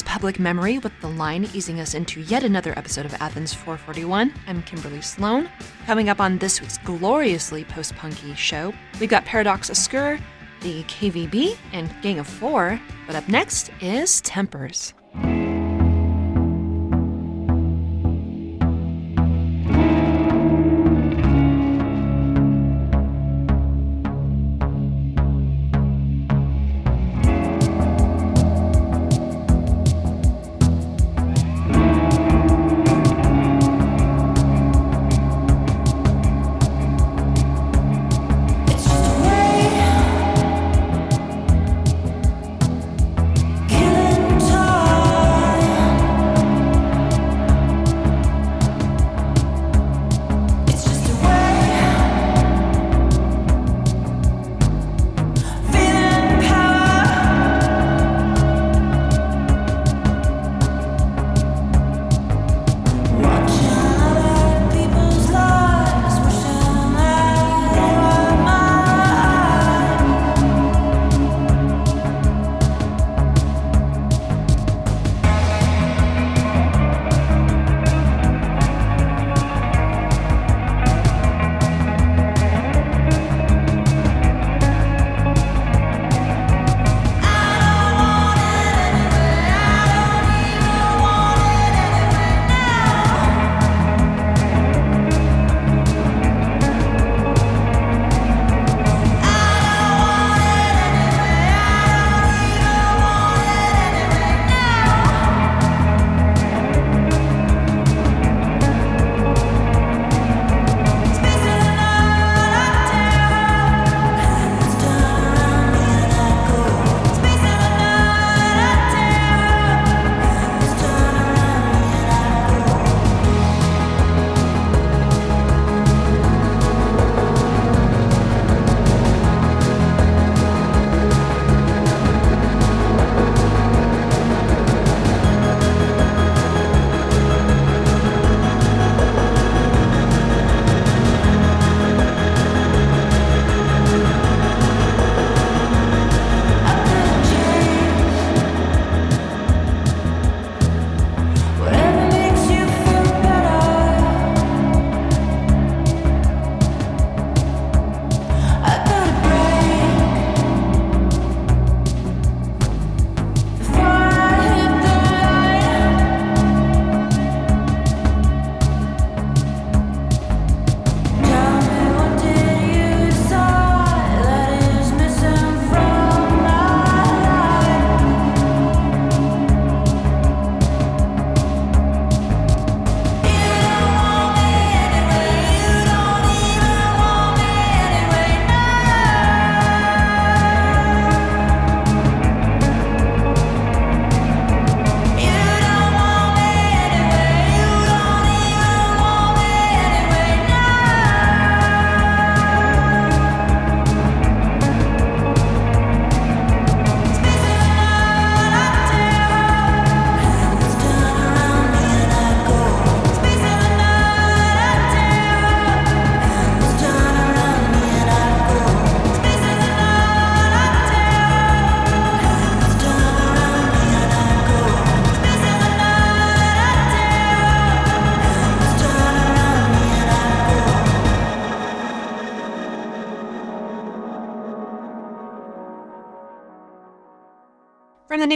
Public memory with The Line easing us into yet another episode of Athens 441. I'm Kimberly Sloan. Coming up on this week's gloriously post punky show, we've got Paradox Obscur, the KVB, and Gang of Four. But up next is Tempers.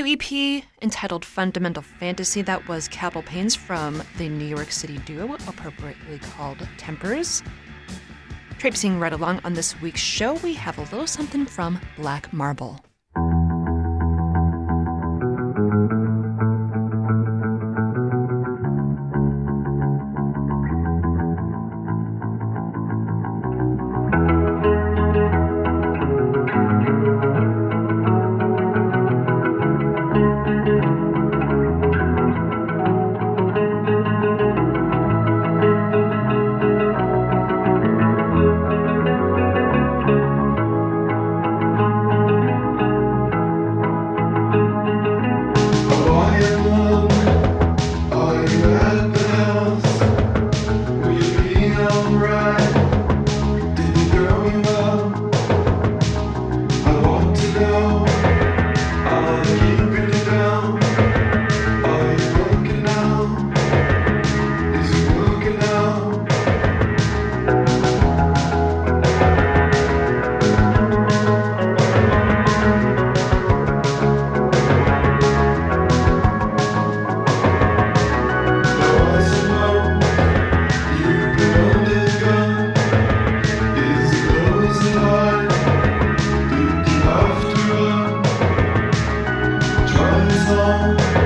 EP entitled Fundamental Fantasy, that was Capital Pains from the New York City duo, appropriately called Tempers. Traipsing right along on this week's show, we have a little something from Black Marble. So.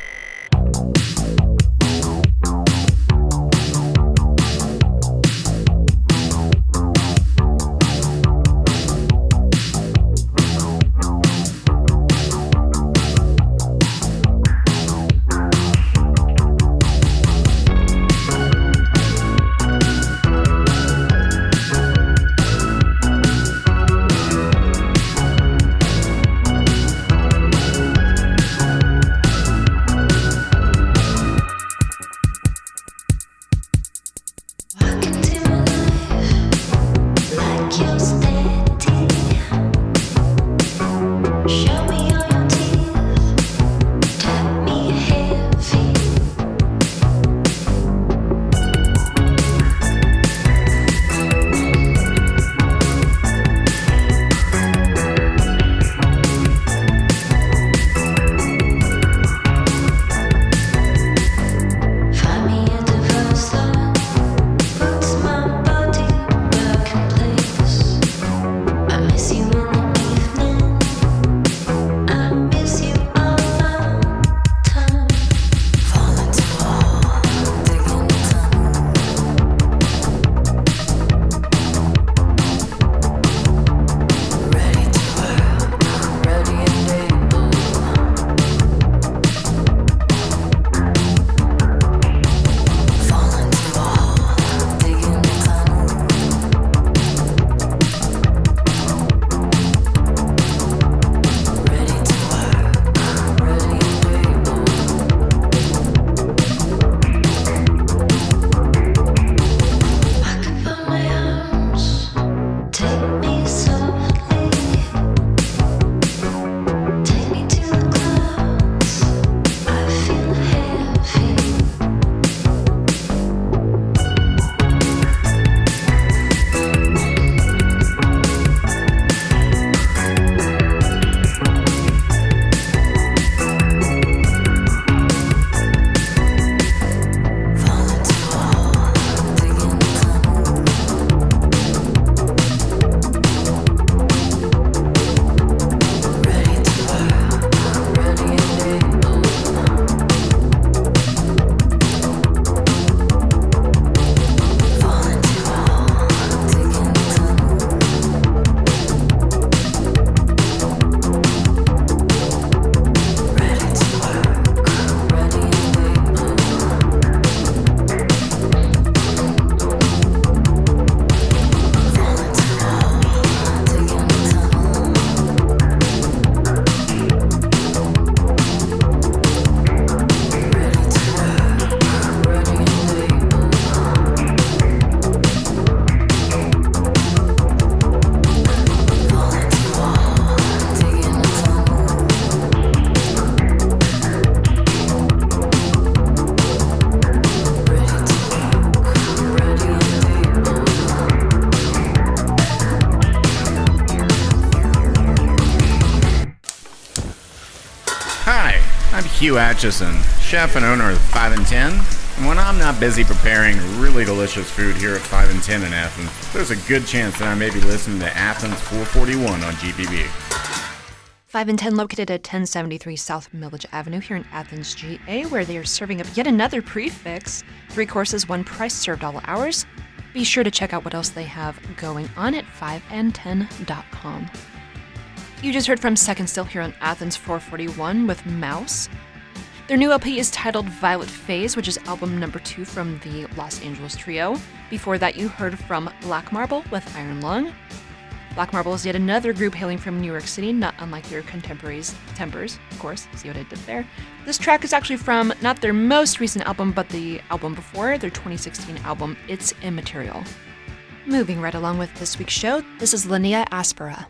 Hugh Acheson, chef and owner of 5 and 10. And when I'm not busy preparing really delicious food here at 5 and 10 in Athens, there's a good chance that I may be listening to Athens 441 on GPB. 5 and 10 located at 1073 South Milledge Avenue here in Athens, GA, where they are serving up yet another prix fixe. Three courses, one price served all hours. Be sure to check out what else they have going on at 5and10.com. You just heard from Second Still here on Athens 441 with Mouse. Their new LP is titled Violet Phase, which is album number two from the Los Angeles trio. Before that, you heard from Black Marble with Iron Lung. Black Marble is yet another group hailing from New York City, not unlike their contemporaries, Tempers, of course. See what I did there? This track is actually from not their most recent album, but the album before, their 2016 album, It's Immaterial. Moving right along with this week's show, this is Linea Aspera.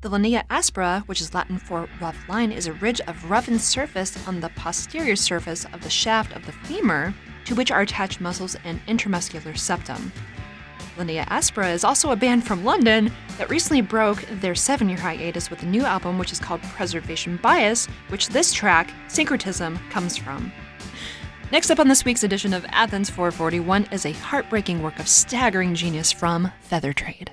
The linea aspera, which is Latin for rough line, is a ridge of roughened surface on the posterior surface of the shaft of the femur, to which are attached muscles and intermuscular septum. Linea Aspera is also a band from London that recently broke their seven year hiatus with a new album which is called Preservation Bias, which this track, Syncretism, comes from. Next up on this week's edition of Athens 441 is a heartbreaking work of staggering genius from Feather Trade.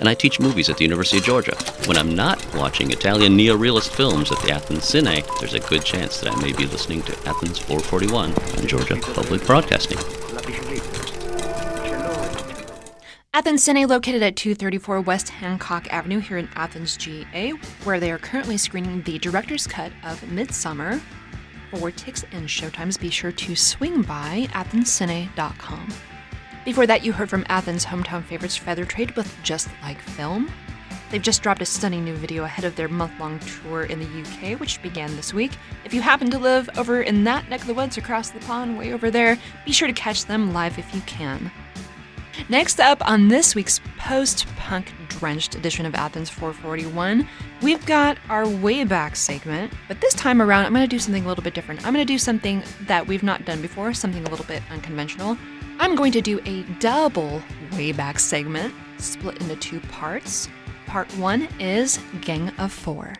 And I teach movies at the University of Georgia. When I'm not watching Italian neo-realist films at the Athens Cine, there's a good chance that I may be listening to Athens 441 on Georgia Public Broadcasting. Athens Cine, located at 234 West Hancock Avenue here in Athens, GA, where they are currently screening the director's cut of Midsummer. For tickets and showtimes, be sure to swing by athenscine.com. Before that, you heard from Athens' hometown favorites Feather Trade with Just Like Film. They've just dropped a stunning new video ahead of their month long tour in the UK, which began this week. If you happen to live over in that neck of the woods across the pond, way over there, be sure to catch them live if you can. Next up on this week's post punk drenched edition of Athens 441, we've got our way back segment, but this time around I'm going to do something a little bit different. I'm going to do something that we've not done before, something a little bit unconventional. I'm going to do a double Wayback segment split into two parts. Part one is Gang of Four.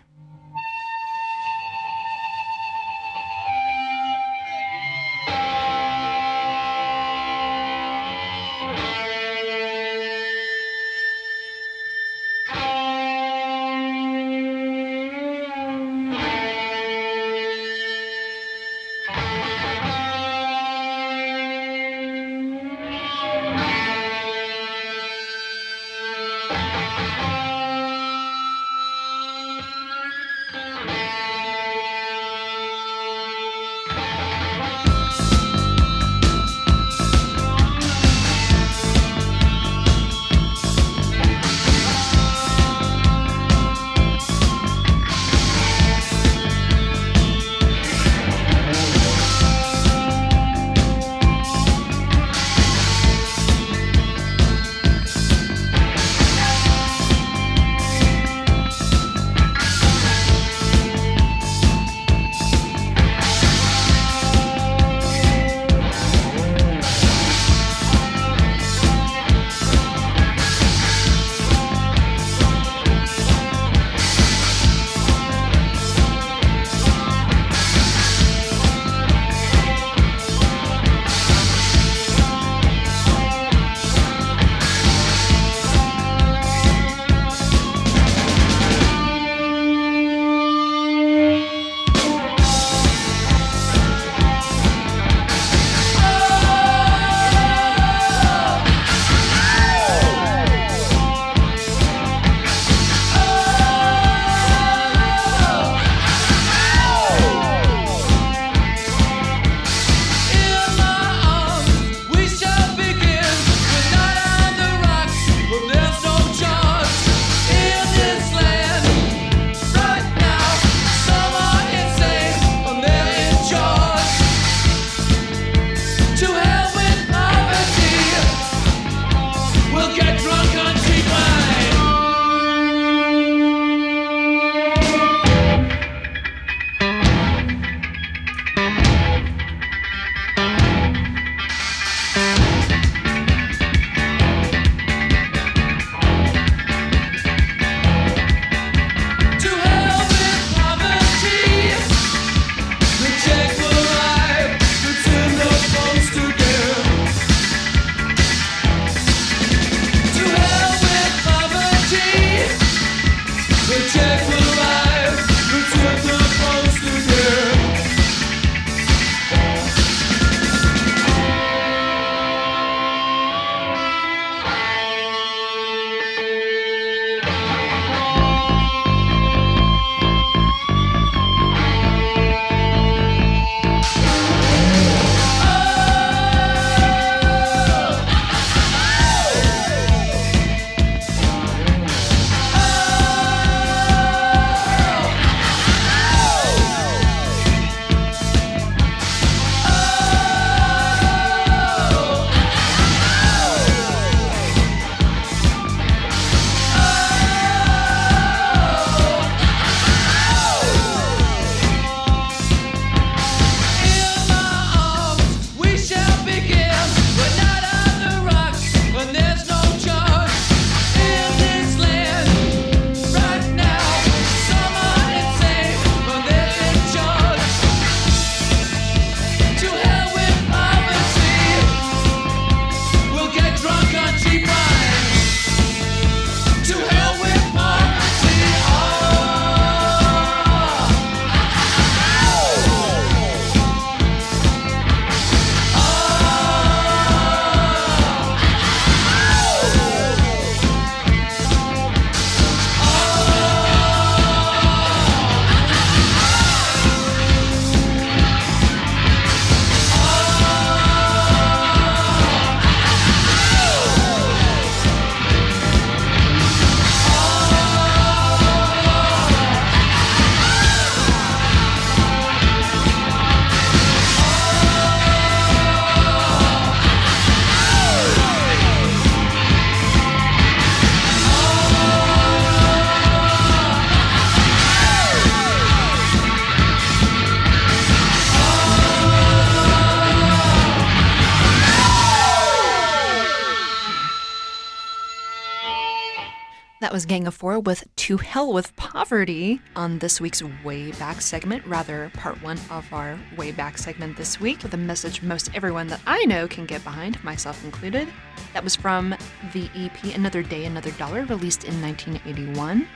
Gang Four with To Hell with Poverty on this week's Way Back segment, rather, part one of our Way Back segment this week, with a message most everyone that I know can get behind, myself included. That was from the EP Another Day, Another Dollar, released in 1981.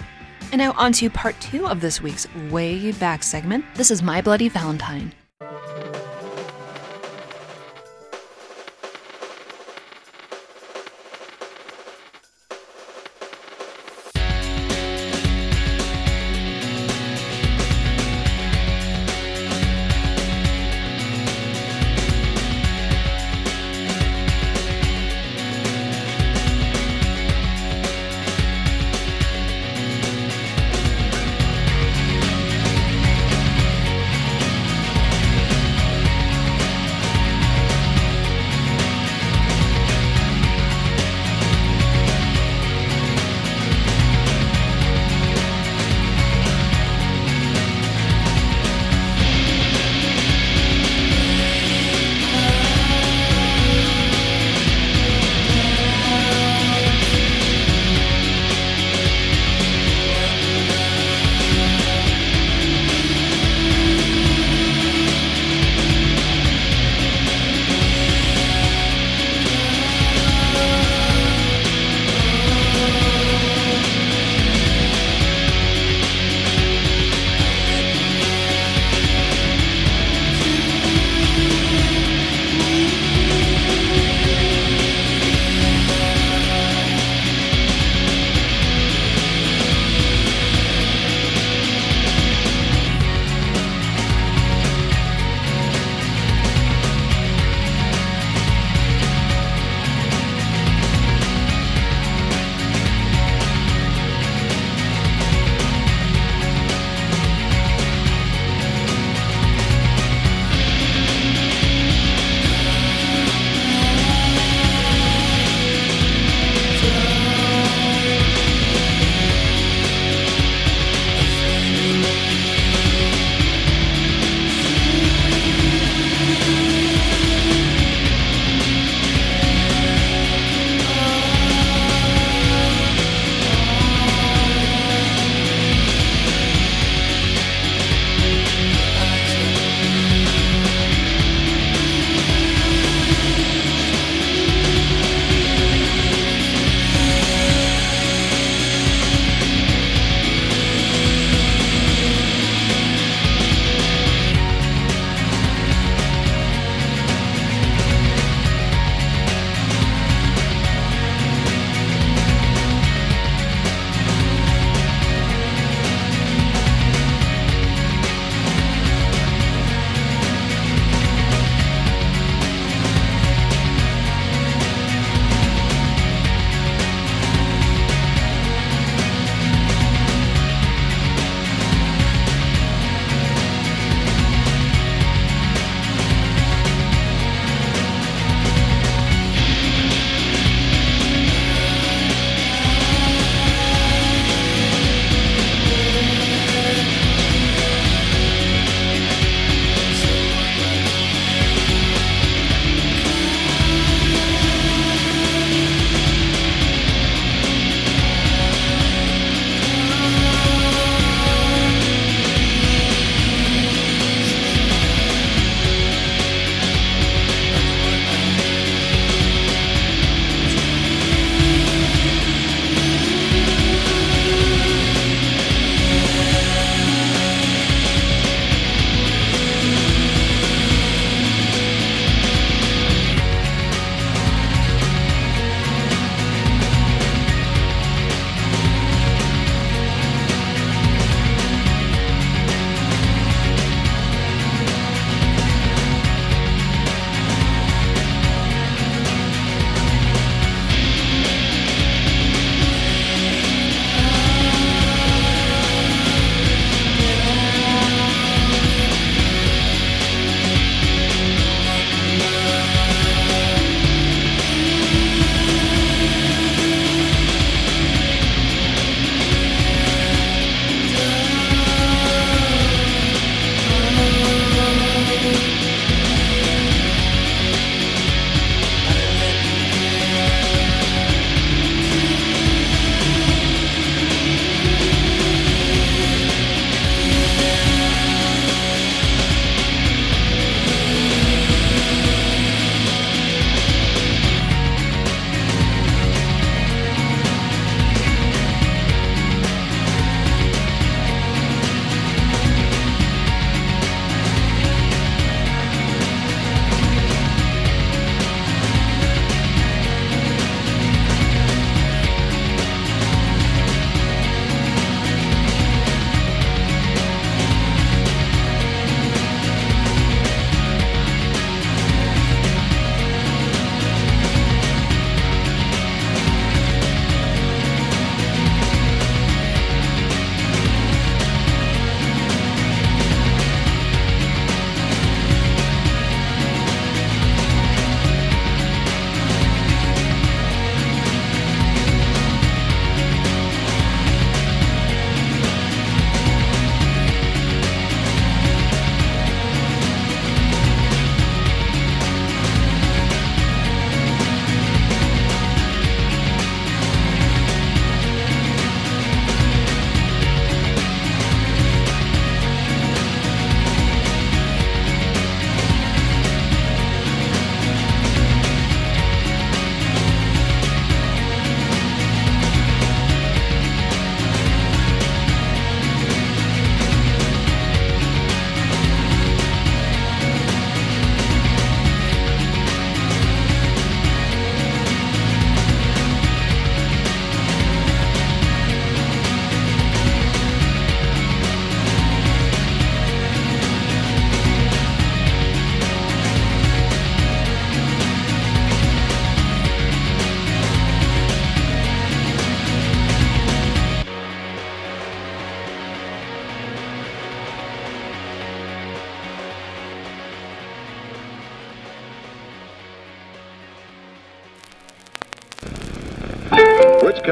And now on to part two of this week's Way Back segment. This is My Bloody Valentine.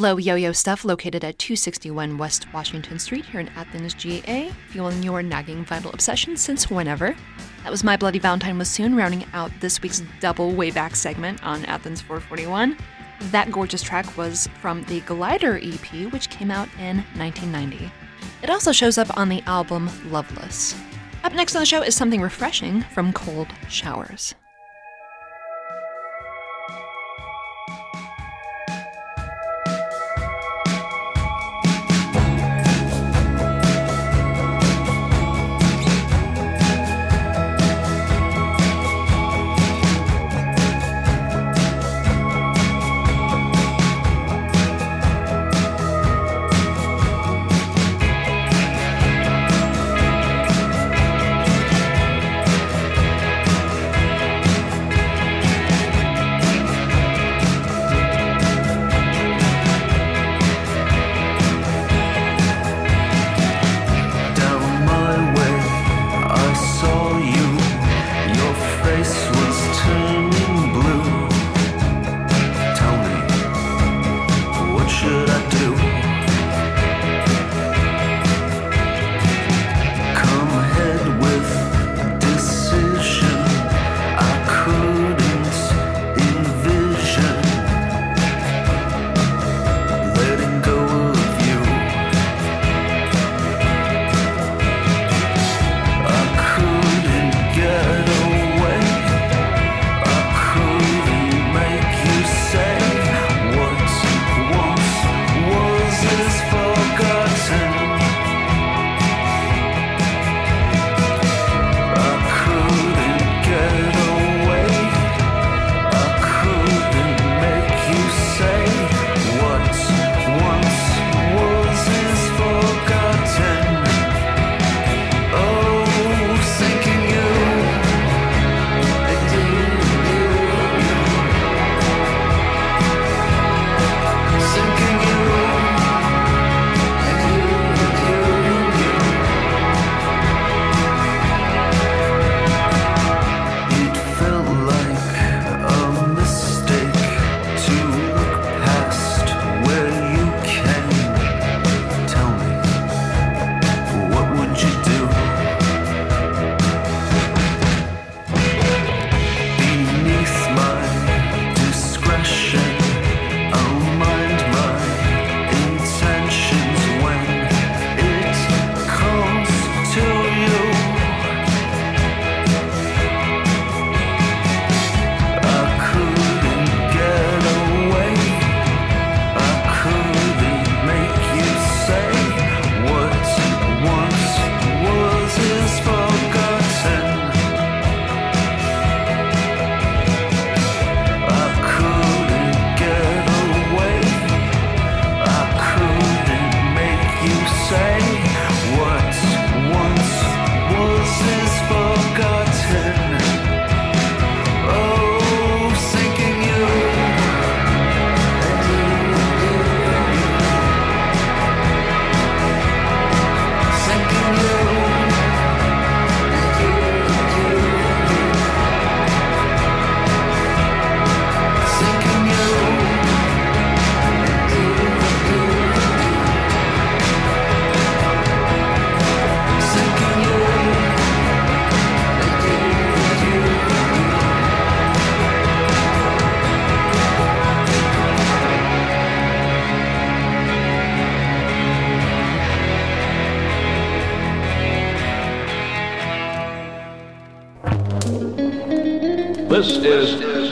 Low Yo-Yo Stuff, located at 261 West Washington Street here in Athens, GA, fueling your nagging vital obsession since whenever. That was My Bloody Valentine was soon, rounding out this week's double wayback segment on Athens 441. That gorgeous track was from the Glider EP, which came out in 1990. It also shows up on the album Loveless. Up next on the show is something refreshing from Cold Showers.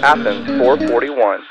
Athens 441.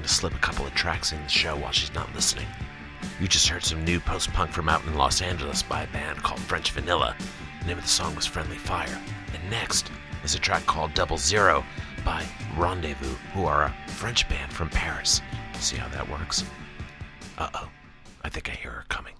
Going to slip a couple of tracks in the show while she's not listening. You just heard some new post punk from out in Los Angeles by a band called French Vanilla. The name of the song was Friendly Fire. And next is a track called Double Zero by Rendezvous, who are a French band from Paris. See how that works? Uh oh, I think I hear her coming.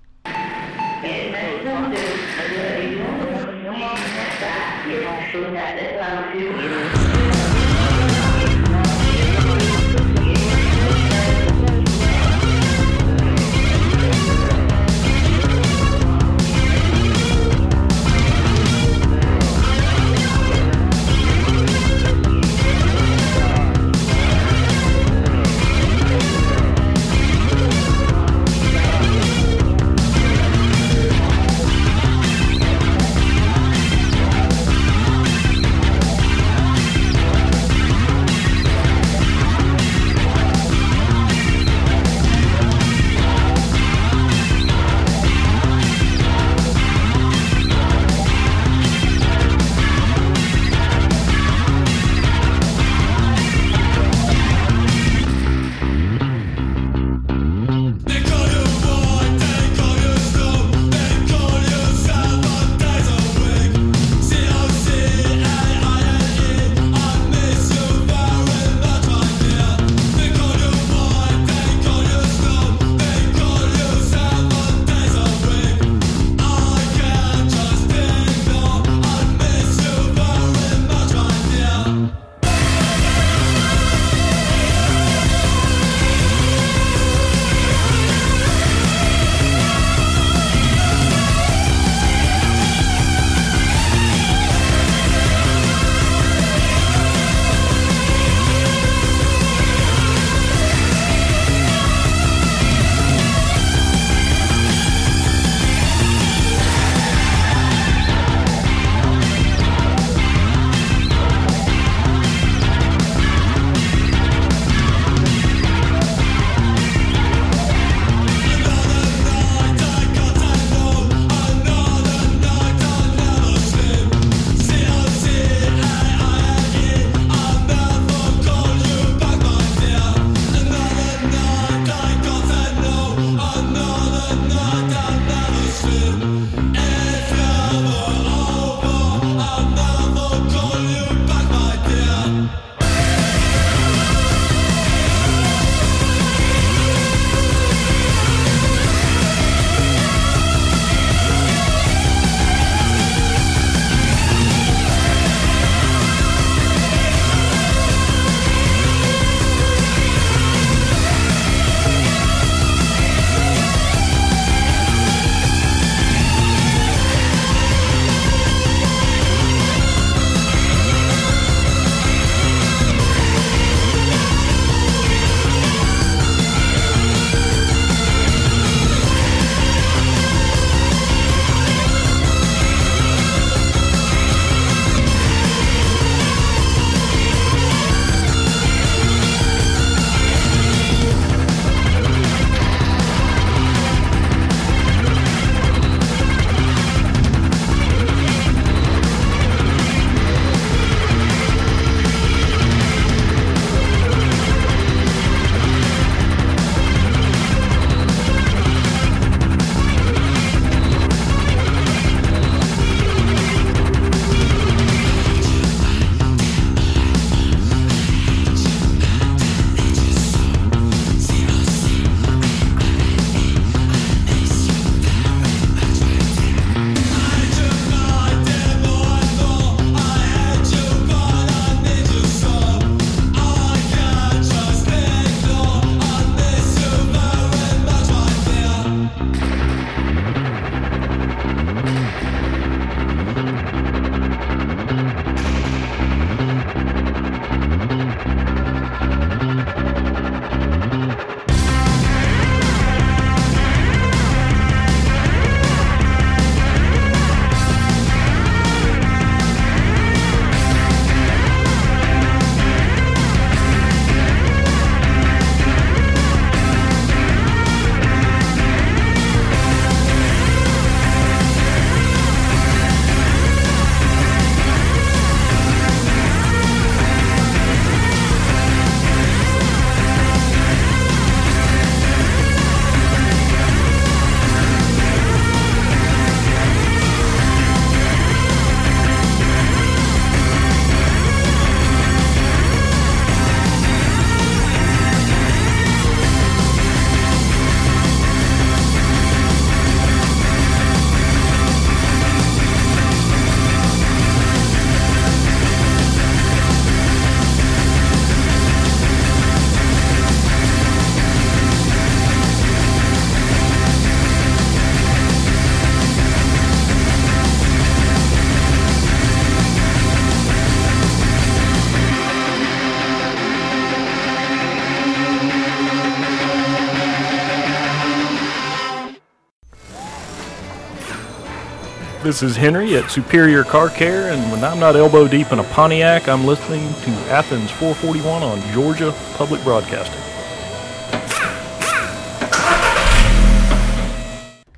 This is Henry at Superior Car Care, and when I'm not elbow deep in a Pontiac, I'm listening to Athens 441 on Georgia Public Broadcasting.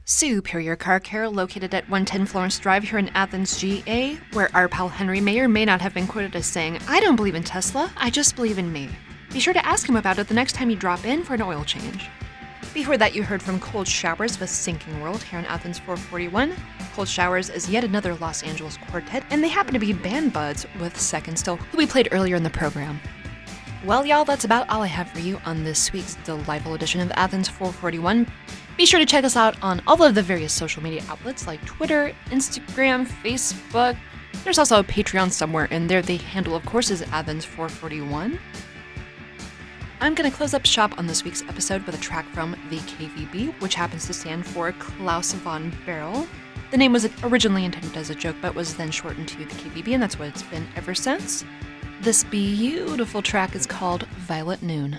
Superior Car Care, located at 110 Florence Drive here in Athens, GA, where our pal Henry may or may not have been quoted as saying, I don't believe in Tesla, I just believe in me. Be sure to ask him about it the next time you drop in for an oil change. Before that, you heard from Cold Showers with Sinking World here in Athens 441. Cold Showers is yet another Los Angeles quartet, and they happen to be band buds with Second Still, who we played earlier in the program. Well, y'all, that's about all I have for you on this week's delightful edition of Athens 441. Be sure to check us out on all of the various social media outlets like Twitter, Instagram, Facebook. There's also a Patreon somewhere in there. The handle, of course, is Athens 441. I'm going to close up shop on this week's episode with a track from the KVB, which happens to stand for Klaus von Barrel. The name was originally intended as a joke, but was then shortened to the KVB, and that's what it's been ever since. This beautiful track is called Violet Noon.